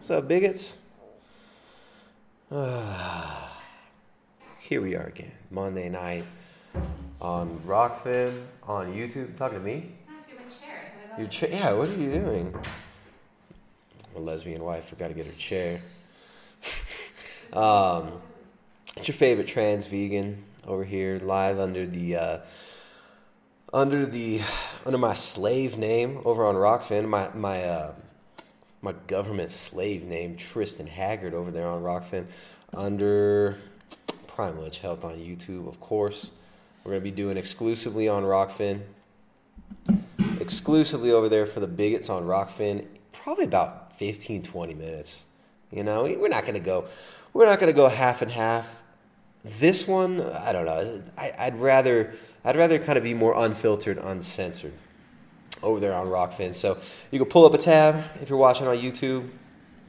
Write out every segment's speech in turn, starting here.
What's up, bigots? here we are again, Monday night on Rokfin, on YouTube. Talking to me? Your chair? Yeah, what are you doing? My lesbian wife forgot to get her chair. um, it's your favorite trans vegan over here, live under the uh, under the under my slave name over on Rokfin. My my uh, my government slave name Tristan Haggard over there on Rokfin under Primal Edge Health on YouTube, of course. We're gonna be doing exclusively on Rokfin, exclusively over there for the bigots on Rokfin. Probably about 15, 20 minutes. You know, we're not gonna go, we're not gonna go half and half. This one, I don't know. I, I'd rather, I'd rather kind of be more unfiltered, uncensored over there on Rokfin. So you can pull up a tab if you're watching on YouTube.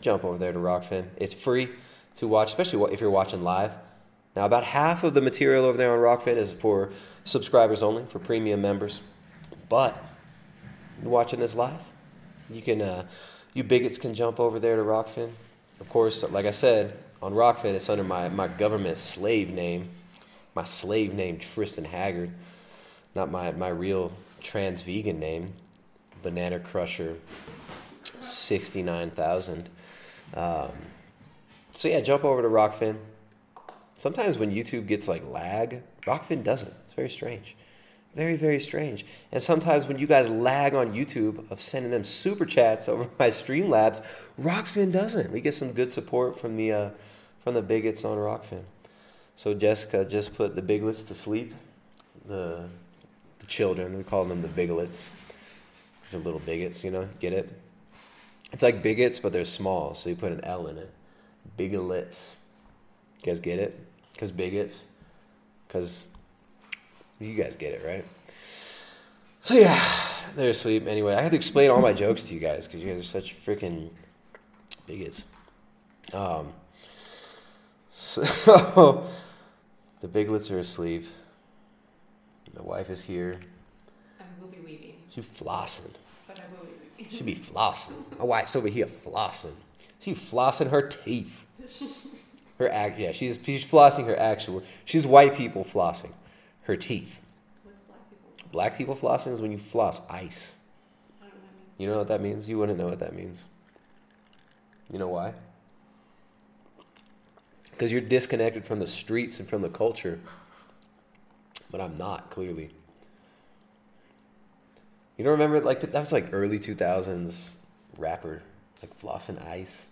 Jump over there to Rokfin. It's free to watch, especially if you're watching live. Now, about half of the material over there on Rokfin is for subscribers only, for premium members. But you're watching this live, you can, uh, you bigots can jump over there to Rokfin. Of course, like I said, on Rokfin, it's under my, my government slave name, my slave name, Tristan Haggard, not my, my real trans vegan name, Banana Crusher 69,000. Um, so yeah, jump over to Rokfin. Sometimes when YouTube gets like lag, Rokfin doesn't. It's very strange. Very, very strange. And sometimes when you guys lag on YouTube of sending them super chats over my Streamlabs, Rokfin doesn't. We get some good support from the uh, from the bigots on Rokfin. So Jessica just put the biglets to sleep. The the children, we call them the biglets. These are little bigots, you know, get it? It's like bigots, but they're small, so you put an L in it. Biglets. You guys get it? Because bigots. Because you guys get it, right? So yeah, they're asleep. Anyway, I had to explain all my jokes to you guys because you guys are such freaking bigots. Um, so the biglets are asleep. The wife is here. I'm booby weaving. She's flossing. She be flossing. My wife's over here flossing. She flossing her teeth. Her act, yeah, she's she's flossing her actual. She's white people flossing her teeth. What's black people? Black people flossing is when you floss ice. You know what that means? You wouldn't know what that means. You know why? Because you're disconnected from the streets and from the culture. But I'm not, clearly. You don't remember, like, that was like early 2000s rapper, like flossing ice.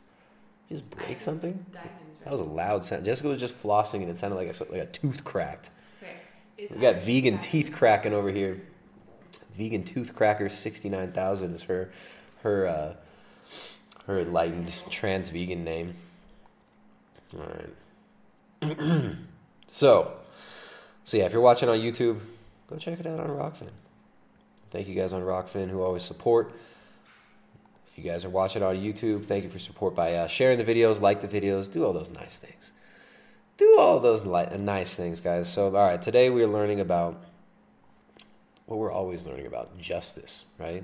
Just break Ice something? Diamonds. That was a loud sound. Jessica was just flossing and it sounded like a, like a tooth cracked. Okay. We got ice vegan diamonds? teeth cracking over here. Vegan tooth cracker sixty nine thousand is her her uh, her enlightened trans vegan name. All right. so, so yeah, if you're watching on YouTube, go check it out on Rokfin. Thank you guys on Rokfin who always support. If you guys are watching on YouTube, thank you for support by uh, sharing the videos, like the videos, do all those nice things. Do all those li- nice things, guys. So, all right, today we are learning about what we're always learning about justice, right?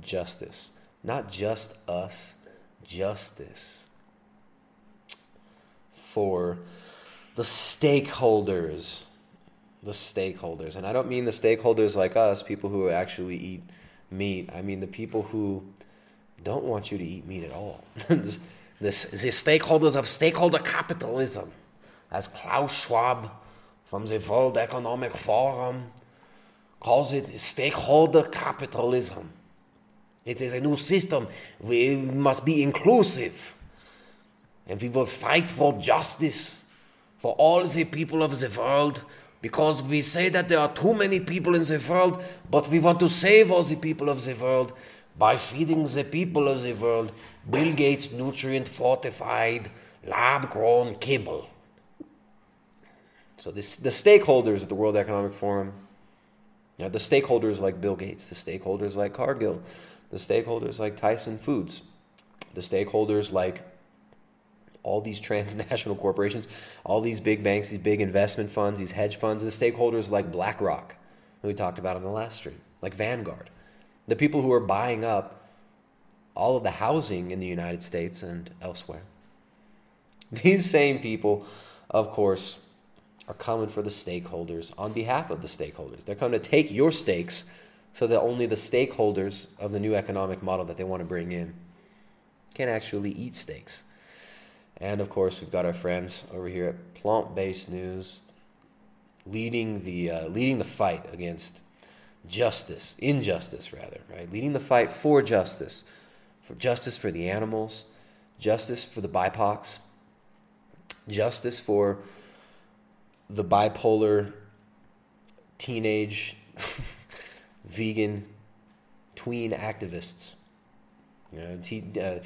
Justice. Not just us, justice. For the stakeholders. The stakeholders. And I don't mean the stakeholders like us, people who actually eat meat. I mean the people who don't want you to eat meat at all. this, the stakeholders of stakeholder capitalism. As Klaus Schwab from the World Economic Forum calls it stakeholder capitalism. It is a new system. We must be inclusive. And we will fight for justice for all the people of the world because we say that there are too many people in the world, but we want to save all the people of the world by feeding the people of the world Bill Gates nutrient fortified lab grown kibble. So this, the stakeholders of the World Economic Forum, you know, the stakeholders like Bill Gates, the stakeholders like Cargill, the stakeholders like Tyson Foods, the stakeholders like all these transnational corporations, all these big banks, these big investment funds, these hedge funds, the stakeholders like BlackRock, that we talked about on the last stream, like Vanguard, the people who are buying up all of the housing in the United States and elsewhere. These same people, of course, are coming for the stakeholders on behalf of the stakeholders. They're coming to take your stakes so that only the stakeholders of the new economic model that they want to bring in can actually eat steaks. And of course, we've got our friends over here at Plant Based News leading the, uh, leading the fight against justice, injustice rather, right? Leading the fight for justice, for justice for the animals, justice for the BIPOCs, justice for the bipolar teenage vegan tween activists. You know, uh,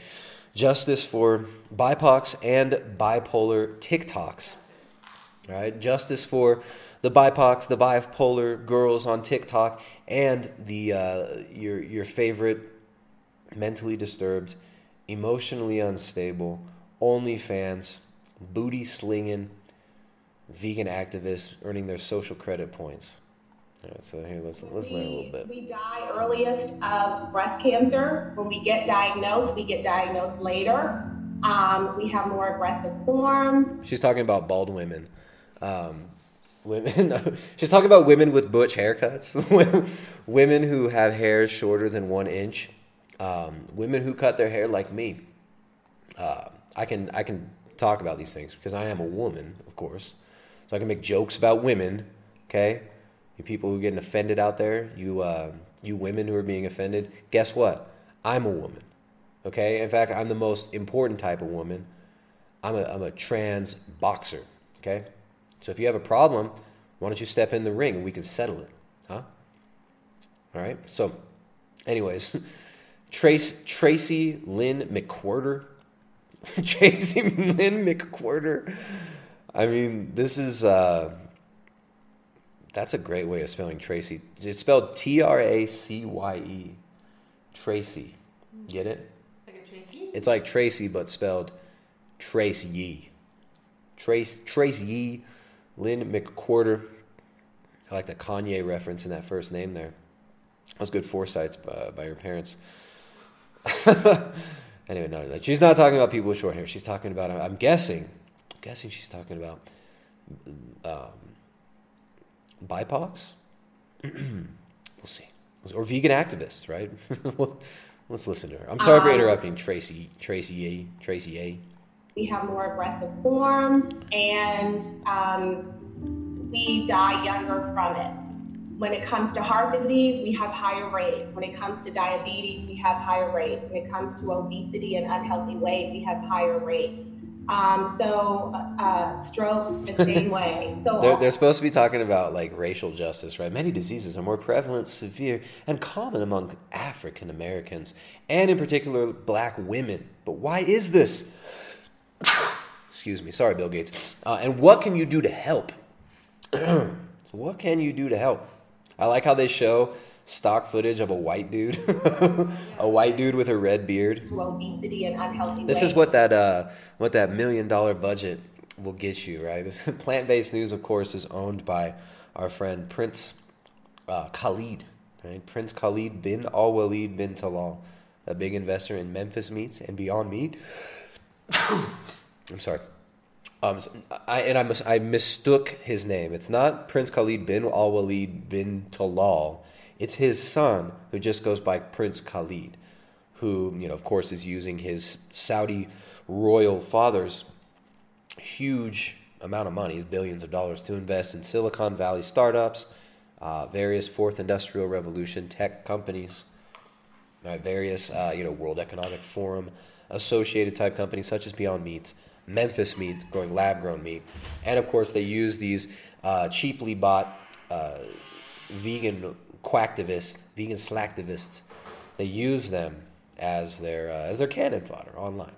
justice for BIPOCs and bipolar TikToks. Right? Justice for the BIPOCs, the bipolar girls on TikTok, and the uh, your your favorite mentally disturbed, emotionally unstable, OnlyFans, booty slinging, vegan activists earning their social credit points. All right, so here let's let's learn a little bit. We die earliest of breast cancer. When we get diagnosed, we get diagnosed later. Um, we have more aggressive forms. She's talking about bald women. Um, women. she's talking about women with butch haircuts. women who have hair shorter than one inch. Um, women who cut their hair like me. Uh, I can I can talk about these things because I am a woman, of course. So I can make jokes about women. Okay, you people who are getting offended out there, you uh, you women who are being offended. Guess what? I'm a woman. Okay. In fact, I'm the most important type of woman. I'm a I'm a trans boxer. Okay. So if you have a problem, why don't you step in the ring and we can settle it, huh? All right. So, anyways, Trace Tracy Lynn McQuirter, Tracy Lynn McQuirter. I mean, this is uh, that's a great way of spelling Tracy. It's spelled T R A C Y E. Tracy. Get it? Like a Tracy? It's like Tracy, but spelled Trace Yee. Trace Trace Yee, Lynn McQuirter. I like the Kanye reference in that first name there. That was good foresights by, by your parents. anyway, no, no, she's not talking about people with short hair. She's talking about. I'm guessing. I'm guessing she's talking about um, BIPOCs. we'll see, or vegan activists, right? well, let's listen to her. I'm sorry for Um, interrupting, Tracy. Tracy A. Tracy A. We have more aggressive forms, and um, we die younger from it. When it comes to heart disease, we have higher rates. When it comes to diabetes, we have higher rates. When it comes to obesity and unhealthy weight, we have higher rates. Um, so, uh, stroke, the same way. So, They're, they're supposed to be talking about like racial justice, right? Many diseases are more prevalent, severe, and common among African Americans, and in particular, black women. But why is this? Excuse me. Sorry, Bill Gates. Uh, and what can you do to help? so what can you do to help? I like how they show stock footage of a white dude, a white dude with a red beard. obesity and unhealthy This is what that uh, what that million dollar budget will get you, right? This plant based news, of course, is owned by our friend Prince uh, Khalid, right? Prince Khalid bin Al Walid bin Talal, a big investor in Memphis Meats and Beyond Meat. I'm sorry. Um, so I and I mis- I mistook his name. It's not Prince Khalid bin Al Walid bin Talal. It's his son who just goes by Prince Khalid, who you know, of course, is using his Saudi royal father's huge amount of money, billions of dollars, to invest in Silicon Valley startups, uh, various fourth industrial revolution tech companies, right, various uh, you know World Economic Forum associated type companies such as Beyond Meat, Memphis Meat, growing lab grown meat, and of course they use these uh, cheaply bought uh, vegan quacktivists, vegan slacktivists. They use them as their uh, as their cannon fodder online.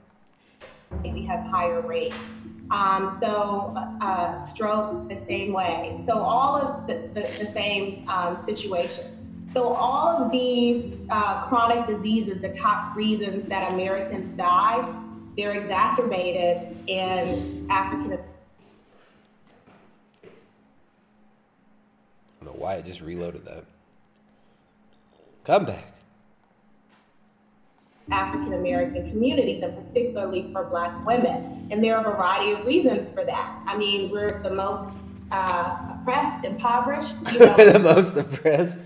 we have higher rates. Um, so, uh, stroke the same way. So, all of the, the, the same um, situation. So, all of these uh, chronic diseases, the top reasons that Americans die, they're exacerbated in African I don't know why I just reloaded that. Come back. African American communities, and particularly for Black women. And there are a variety of reasons for that. I mean, we're the most uh, oppressed, impoverished. You know, the most oppressed.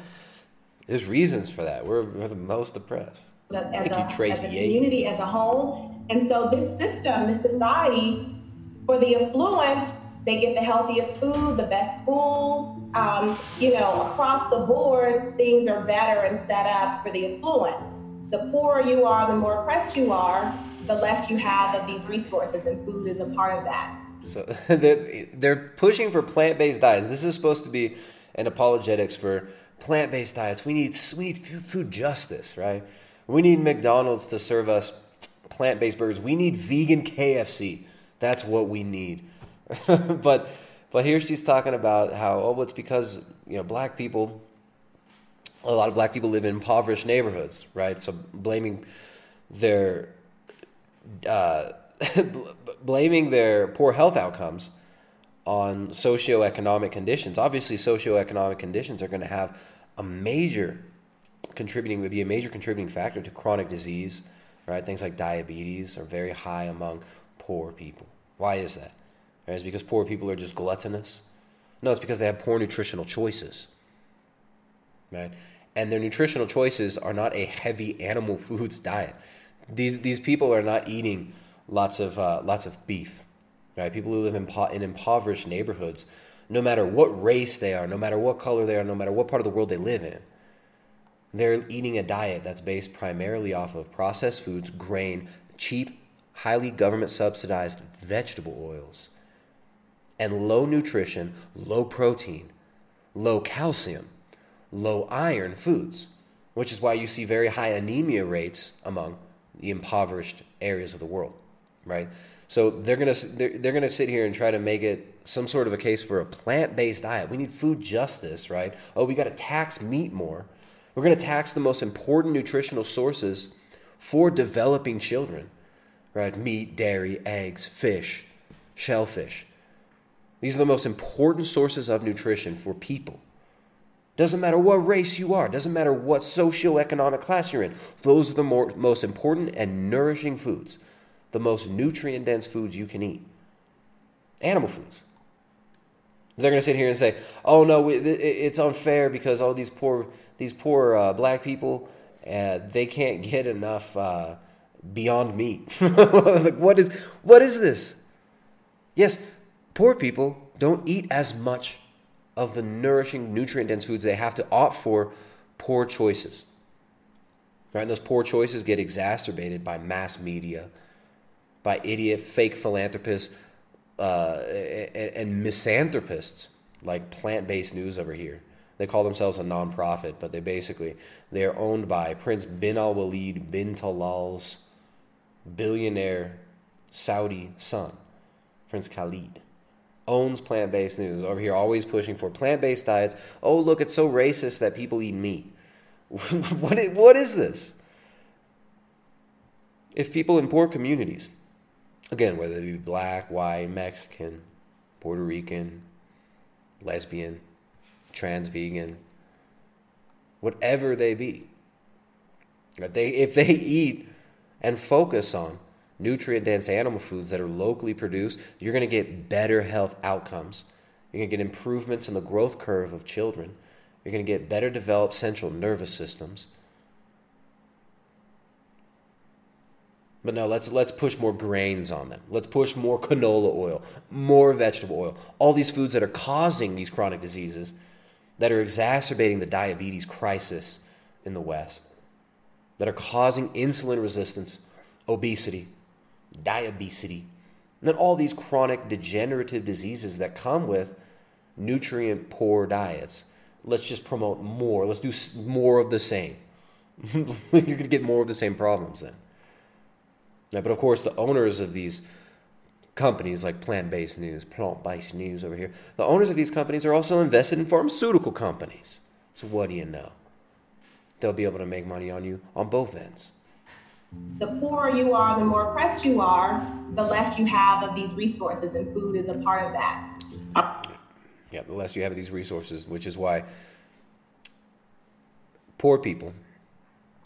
There's reasons for that. We're, we're the most oppressed. as, Thank a, you, as Tracy a community as a whole. And so this system, this society, for the affluent, they get the healthiest food, the best schools. Um, you know, across the board, things are better and set up for the affluent. The poorer you are, the more oppressed you are, the less you have of these resources, and food is a part of that. So they're, pushing for plant-based diets. This is supposed to be an apologetics for plant-based diets. We need we need food justice, right? We need McDonald's to serve us plant-based burgers. We need vegan KFC. That's what we need. but but here she's talking about how oh it's because you know black people a lot of black people live in impoverished neighborhoods, right? So blaming their uh, blaming their poor health outcomes on socioeconomic conditions. Obviously, socioeconomic conditions are going to have a major contributing would be a major contributing factor to chronic disease, right? Things like diabetes are very high among poor people. Why is that? Right? Is it because poor people are just gluttonous? No, it's because they have poor nutritional choices. Right? And their nutritional choices are not a heavy animal foods diet. These these people are not eating lots of uh, lots of beef. Right? People who live in, po- in impoverished neighborhoods, no matter what race they are, no matter what color they are, no matter what part of the world they live in, they're eating a diet that's based primarily off of processed foods, grain, cheap, highly government subsidized vegetable oils, and low nutrition, low protein, low calcium, low iron foods, which is why you see very high anemia rates among the impoverished areas of the world, right? So they're gonna they're, they're gonna sit here and try to make it some sort of a case for a plant-based diet. We need food justice, right? Oh, we got to tax meat more. We're gonna tax the most important nutritional sources for developing children, right? Meat, dairy, eggs, fish, shellfish. These are the most important sources of nutrition for people. Doesn't matter what race you are, doesn't matter what socioeconomic class you're in. Those are the more, most important and nourishing foods, the most nutrient dense foods you can eat. Animal foods. They're going to sit here and say, "Oh no, it's unfair because all these poor these poor uh, black people, uh, they can't get enough uh, beyond meat." like what is what is this? Yes, poor people don't eat as much of the nourishing, nutrient dense foods. They have to opt for poor choices. Right? And those poor choices get exacerbated by mass media, by idiot, fake philanthropists, uh, and, misanthropists like Plant Based News over here. They call themselves a nonprofit, but they basically they are owned by Prince bin Al Walid bin Talal's billionaire Saudi son, Prince Khalid owns plant based news over here, always pushing for plant based diets. Oh, look, it's so racist that people eat meat. what, is, what is this? If people in poor communities, again, whether they be black, white, Mexican, Puerto Rican, lesbian, trans vegan, whatever they be, if they, if they eat and focus on nutrient dense animal foods that are locally produced, you're going to get better health outcomes. You're going to get improvements in the growth curve of children. You're going to get better developed central nervous systems. But no, let's let's push more grains on them. Let's push more canola oil, more vegetable oil. All these foods that are causing these chronic diseases that are exacerbating the diabetes crisis in the West, that are causing insulin resistance, obesity, diabetes, and then all these chronic degenerative diseases that come with nutrient poor diets. Let's just promote more. Let's do more of the same. You're going to get more of the same problems then. Now, but of course, the owners of these companies like Plant Based News, Plant Based News over here, the owners of these companies are also invested in pharmaceutical companies. So, what do you know? They'll be able to make money on you on both ends. The poorer you are, the more oppressed you are, the less you have of these resources, and food is a part of that. Yeah, the less you have of these resources, which is why poor people,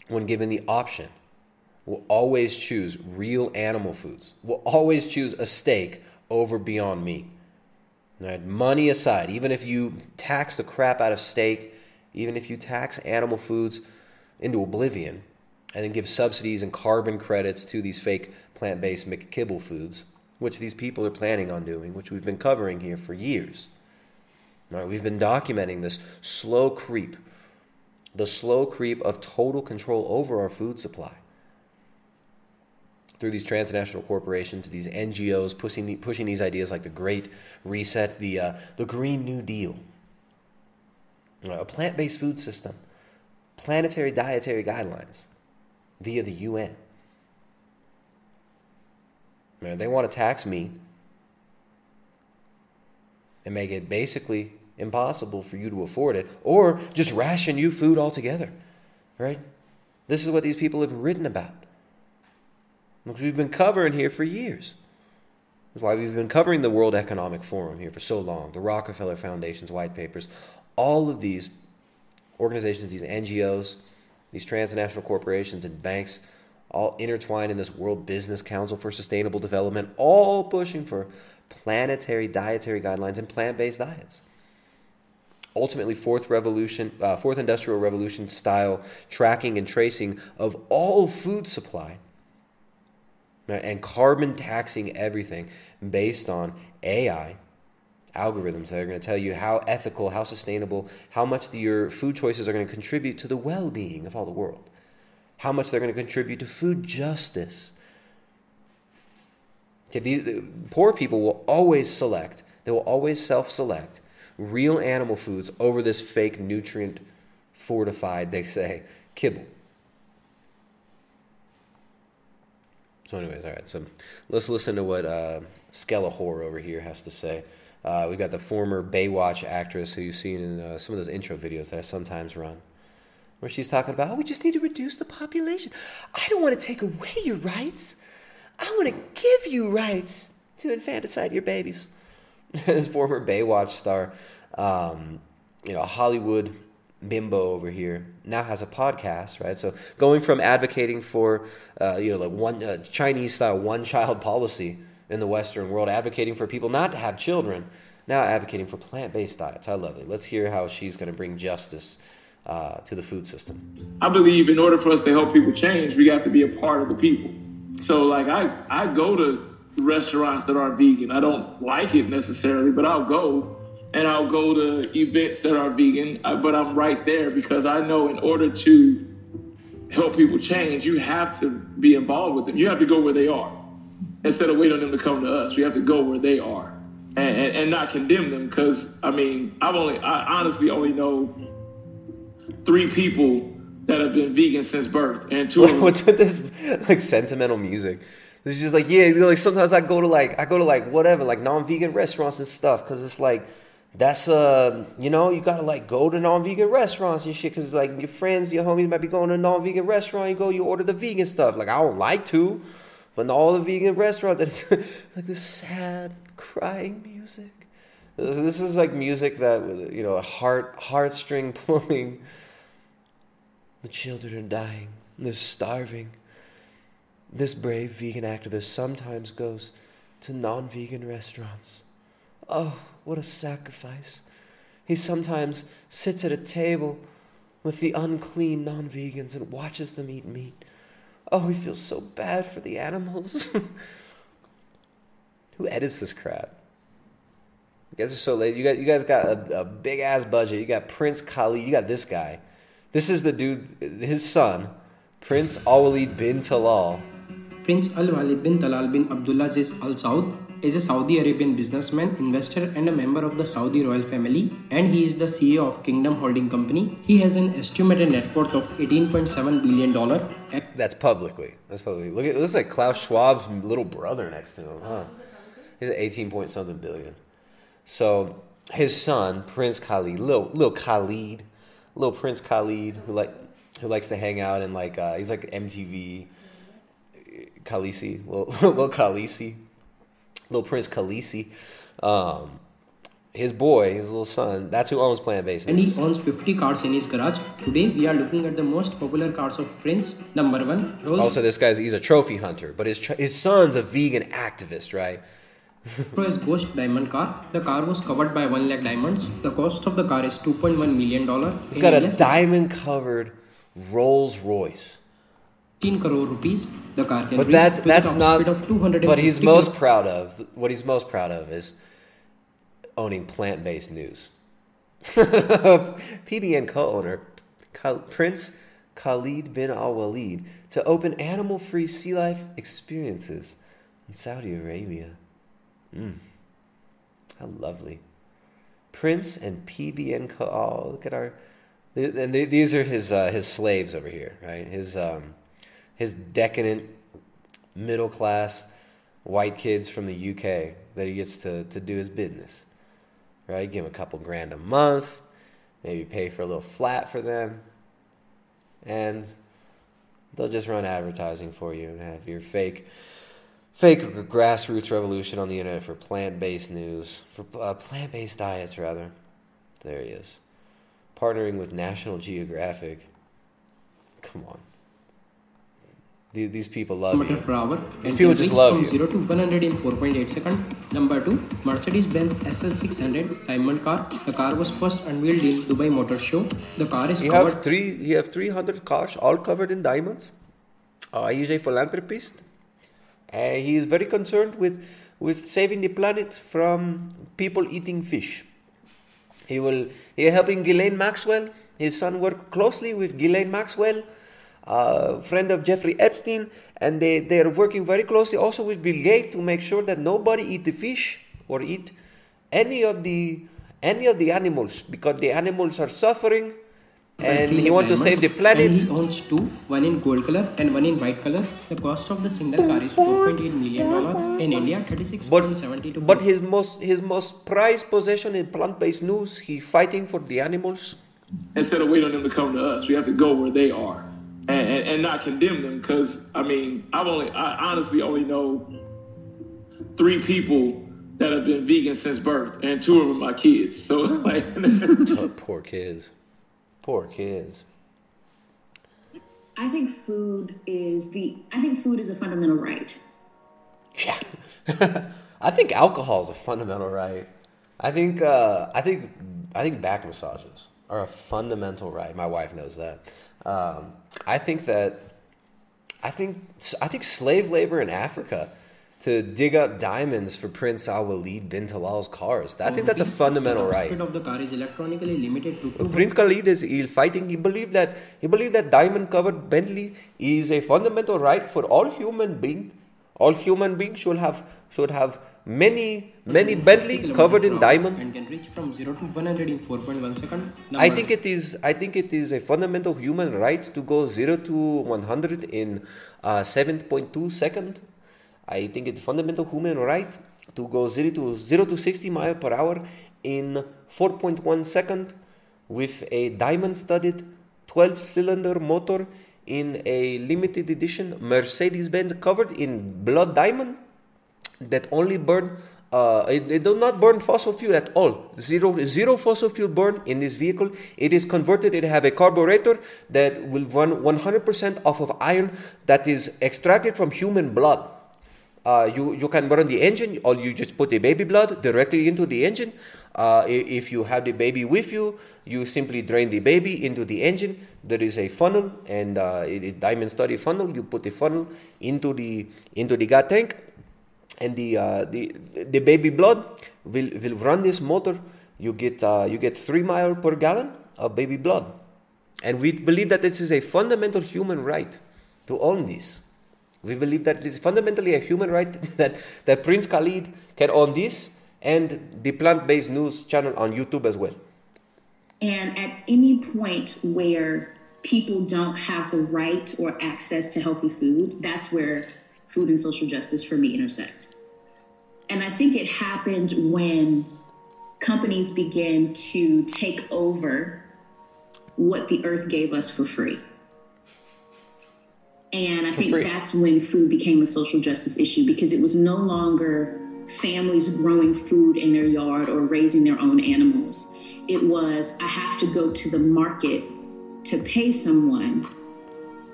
when given the option, will always choose real animal foods, will always choose a steak over Beyond Meat. Right? Money aside, even if you tax the crap out of steak, even if you tax animal foods into oblivion, and then give subsidies and carbon credits to these fake plant based McKibble foods, which these people are planning on doing, which we've been covering here for years. Right, we've been documenting this slow creep, the slow creep of total control over our food supply through these transnational corporations, these NGOs pushing pushing these ideas like the Great Reset, the uh, the Green New Deal, a plant-based food system, planetary dietary guidelines via the UN. Man, they want to tax meat and make it basically impossible for you to afford it, or just ration you food altogether. Right? This is what these people have written about. Which we've been covering here for years. That's why we've been covering the World Economic Forum here for so long, the Rockefeller Foundation's white papers, all of these organizations, these NGOs, these transnational corporations and banks, all intertwined in this World Business Council for Sustainable Development, all pushing for planetary dietary guidelines and plant-based diets. Ultimately, fourth revolution, uh, fourth industrial revolution style tracking and tracing of all food supply, and carbon taxing everything based on AI algorithms that are going to tell you how ethical, how sustainable, how much the, your food choices are going to contribute to the well-being of all the world, how much they're going to contribute to food justice. Okay, the, poor people will always select, they will always self-select real animal foods over this fake nutrient fortified, they say, kibble. So, anyways, all right. So, let's listen to what uh, Skellahor over here has to say. Uh, we got the former Baywatch actress who you've seen in uh, some of those intro videos that I sometimes run, where she's talking about, oh, we just need to reduce the population. I don't want to take away your rights. I want to give you rights to infanticide your babies. this former Baywatch star, um, you know, a Hollywood bimbo over here now has a podcast, right? So going from advocating for, uh, you know, like one uh, Chinese style one child policy in the Western world, advocating for people not to have children, now advocating for plant based diets. I love it. Let's hear how she's going to bring justice uh, to the food system. I believe in order for us to help people change, we got to be a part of the people. So, like, I, I go to restaurants that are vegan. I don't like it necessarily, but I'll go and I'll go to events that are vegan, uh, but I'm right there because I know in order to help people change, you have to be involved with them. You have to go where they are instead of waiting on them to come to us. We have to go where they are and, and, and not condemn them because, I mean, I've only, I honestly only know three people that have been vegan since birth, and two. Of them. What's with this like sentimental music? It's just like yeah, you know, like sometimes I go to like I go to like whatever like non-vegan restaurants and stuff because it's like that's uh you know you gotta like go to non-vegan restaurants and shit because like your friends your homies might be going to a non-vegan restaurant you go you order the vegan stuff like I don't like to but all the vegan restaurants it's like this sad crying music. This, this is like music that you know heart heartstring pulling. The children are dying. They're starving. This brave vegan activist sometimes goes to non-vegan restaurants. Oh what a sacrifice. He sometimes sits at a table with the unclean non vegans and watches them eat meat. Oh, he feels so bad for the animals. Who edits this crap? You guys are so lazy. You you guys got a, a big ass budget. You got Prince Khalid. You got this guy. This is the dude. His son, Prince Al bin Talal. Prince Al Walid bin Talal bin Abdulaziz Al Saud is a Saudi Arabian businessman, investor, and a member of the Saudi royal family, and he is the CEO of Kingdom Holding Company. He has an estimated net worth of 18.7 billion dollar. That's publicly. That's publicly. Look it looks like Klaus Schwab's little brother next to him, huh? He's at 18 point something billion. So his son, Prince Khalid, little little Khalid, little Prince Khalid, who like who likes to hang out and like uh, he's like MTV Khaleesi, little little Khaleesi little Prince Khaleesi. Um, his boy, his little son, that's who owns Plant Based And he owns 50 cars in his garage. Today we are looking at the most popular cars of Prince. Number one, Rolls Also, this guy's he's a trophy hunter, but his his son's a vegan activist, right? Royce Ghost diamond car. The car was covered by 1 lakh diamonds. The cost of the car is 2.1 million dollar. He's got a diamond covered Rolls Royce. 15 crore rupees. The car can But that's that's not. But he's most kilo- proud of what he's most proud of is owning plant based news. PBN co-owner Prince Khalid bin Al Walid to open animal-free sea life experiences in Saudi Arabia. Mm. How lovely. Prince and PBN co. Oh, look at our. And these are his uh, his slaves over here, right? His um, his decadent middle class white kids from the UK that he gets to, to do his business. Right? Give him a couple grand a month, maybe pay for a little flat for them, and they'll just run advertising for you and have your fake fake grassroots revolution on the internet for plant-based news, for uh, plant-based diets rather. There he is. Partnering with National Geographic. Come on. These, these people love kilometer you. per hour. These and people can just reach love from you. 0 to 100 in 4.8 seconds. Number 2, Mercedes-Benz SL600 diamond car. The car was first unveiled in Dubai Motor Show. The car is You covered have three. You have three hundred cars, all covered in diamonds. Uh, he's a philanthropist. Uh, he is very concerned with with saving the planet from people eating fish. He will. He is helping Ghislaine Maxwell. His son worked closely with Ghislaine Maxwell, uh, friend of Jeffrey Epstein, and they they are working very closely also with Bill Gates to make sure that nobody eat the fish or eat any of the any of the animals because the animals are suffering and three he want to save the planet. And he owns two, one in gold color and one in white color. The cost of the single car is 4.8 million dollar in India, 36.72. But but his most his most prized possession in plant based news, he fighting for the animals. instead of waiting on them to come to us, we have to go where they are and, and, and not condemn them. Because I mean, I've only, I honestly only know three people that have been vegan since birth, and two of them are my kids. So like, Oh, poor kids, poor kids. I think food is the I think food is a fundamental right. Yeah, I think alcohol is a fundamental right. I think uh, I think I think back massages are a fundamental right. My wife knows that. Um, I think that I think I think slave labor in Africa to dig up diamonds for Prince Al Walid bin Talal's cars. I think that's a fundamental right. of the car is electronically limited to 200 Prince Khalid is fighting. He believed that he believed that diamond covered Bentley is a fundamental right for all human being. All human beings should have should have many many Bentley covered in diamond. and can reach from 0 to 100 in 4.1 second. I think it is. I think it is a fundamental human right to go zero to one hundred in uh, seven point two second. I think it's fundamental human right to go zero to zero to sixty mile per hour in four point one second with a diamond-studded twelve-cylinder motor in a limited edition Mercedes-Benz covered in blood diamond that only burn uh, they do not burn fossil fuel at all. Zero, zero fossil fuel burn in this vehicle. It is converted. It have a carburetor that will run 100% off of iron that is extracted from human blood. Uh, you, you can run the engine or you just put the baby blood directly into the engine. Uh, if you have the baby with you, you simply drain the baby into the engine. There is a funnel and uh, diamond study funnel. You put the funnel into the into the gas tank and the uh, the the baby blood will will run this motor. You get uh, you get three mile per gallon of baby blood, and we believe that this is a fundamental human right to own this. We believe that it is fundamentally a human right that that Prince Khalid can own this and the plant-based news channel on YouTube as well. And at any point where people don't have the right or access to healthy food, that's where food and social justice for me intersect. And I think it happened when companies began to take over what the earth gave us for free. And I think free. that's when food became a social justice issue because it was no longer families growing food in their yard or raising their own animals. It was, I have to go to the market to pay someone.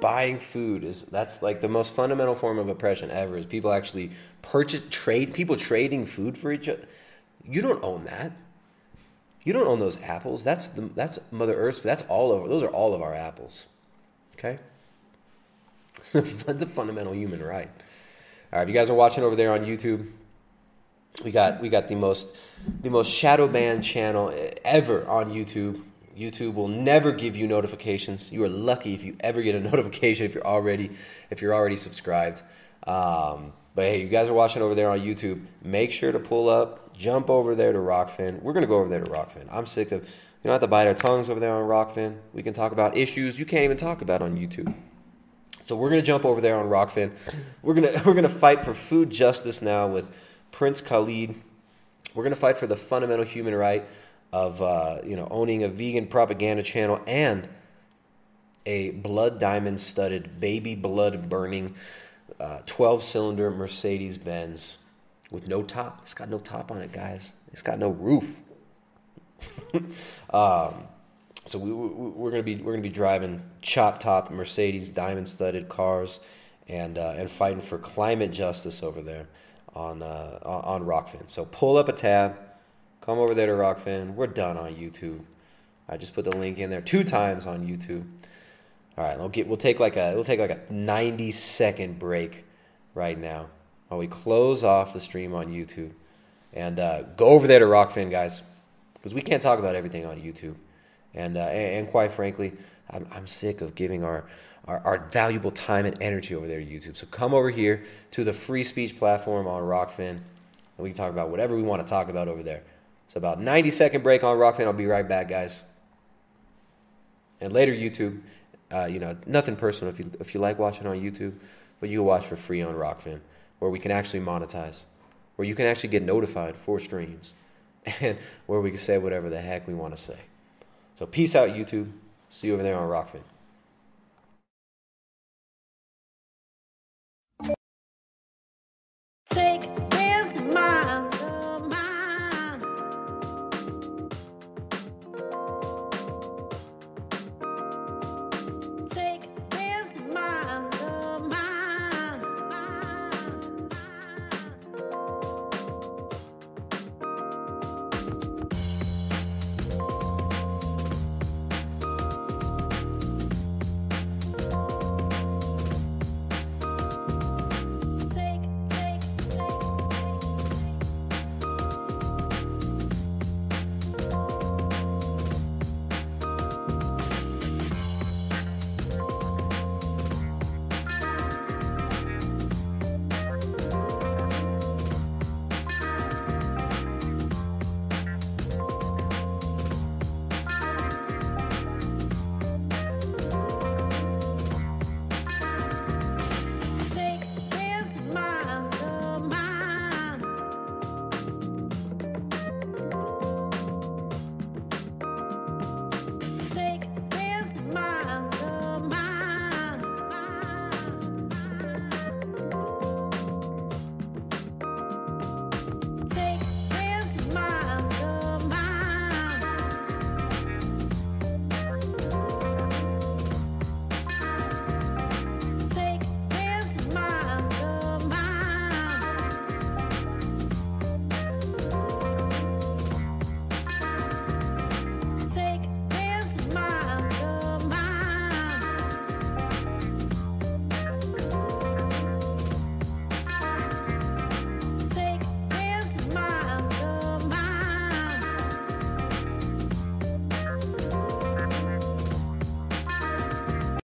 Buying food is that's like the most fundamental form of oppression ever. Is people actually purchase trade people trading food for each other. You don't own that. You don't own those apples. That's the that's Mother Earth. That's all of those are all of our apples. Okay. It's a fundamental human right. All right, if you guys are watching over there on YouTube, we got we got the most the most shadow banned channel ever on YouTube. YouTube will never give you notifications. You are lucky if you ever get a notification if you're already if you're already subscribed. Um, but hey, you guys are watching over there on YouTube. Make sure to pull up, jump over there to Rokfin. We're gonna go over there to Rokfin. I'm sick of you don't have to bite our tongues over there on Rokfin. We can talk about issues you can't even talk about on YouTube. So we're gonna jump over there on Rokfin. We're gonna we're gonna fight for food justice now with Prince Khalid. We're gonna fight for the fundamental human right of uh, you know owning a vegan propaganda channel and a blood diamond studded baby blood burning uh, 12 cylinder Mercedes Benz with no top. It's got no top on it, guys. It's got no roof. um, so we, we, are gonna be we're gonna be driving chop top Mercedes diamond studded cars, and uh, and fighting for climate justice over there on uh, on Rokfin. So pull up a tab, come over there to Rokfin. We're done on YouTube. I just put the link in there two times on YouTube. All right, we'll get we'll take like a we'll take like a 90 second break right now while we close off the stream on YouTube, and uh, go over there to Rokfin, guys, because we can't talk about everything on YouTube. And, uh, and, quite frankly, I'm, I'm sick of giving our, our, our, valuable time and energy over there to YouTube. So come over here to the free speech platform on Rokfin, and we can talk about whatever we want to talk about over there. So about 90 second break on Rokfin. I'll be right back, guys. And later, YouTube. Uh, you know, nothing personal if you if you like watching on YouTube, but you can watch for free on Rokfin, where we can actually monetize, where you can actually get notified for streams, and where we can say whatever the heck we want to say. So peace out, YouTube. See you over there on Rokfin.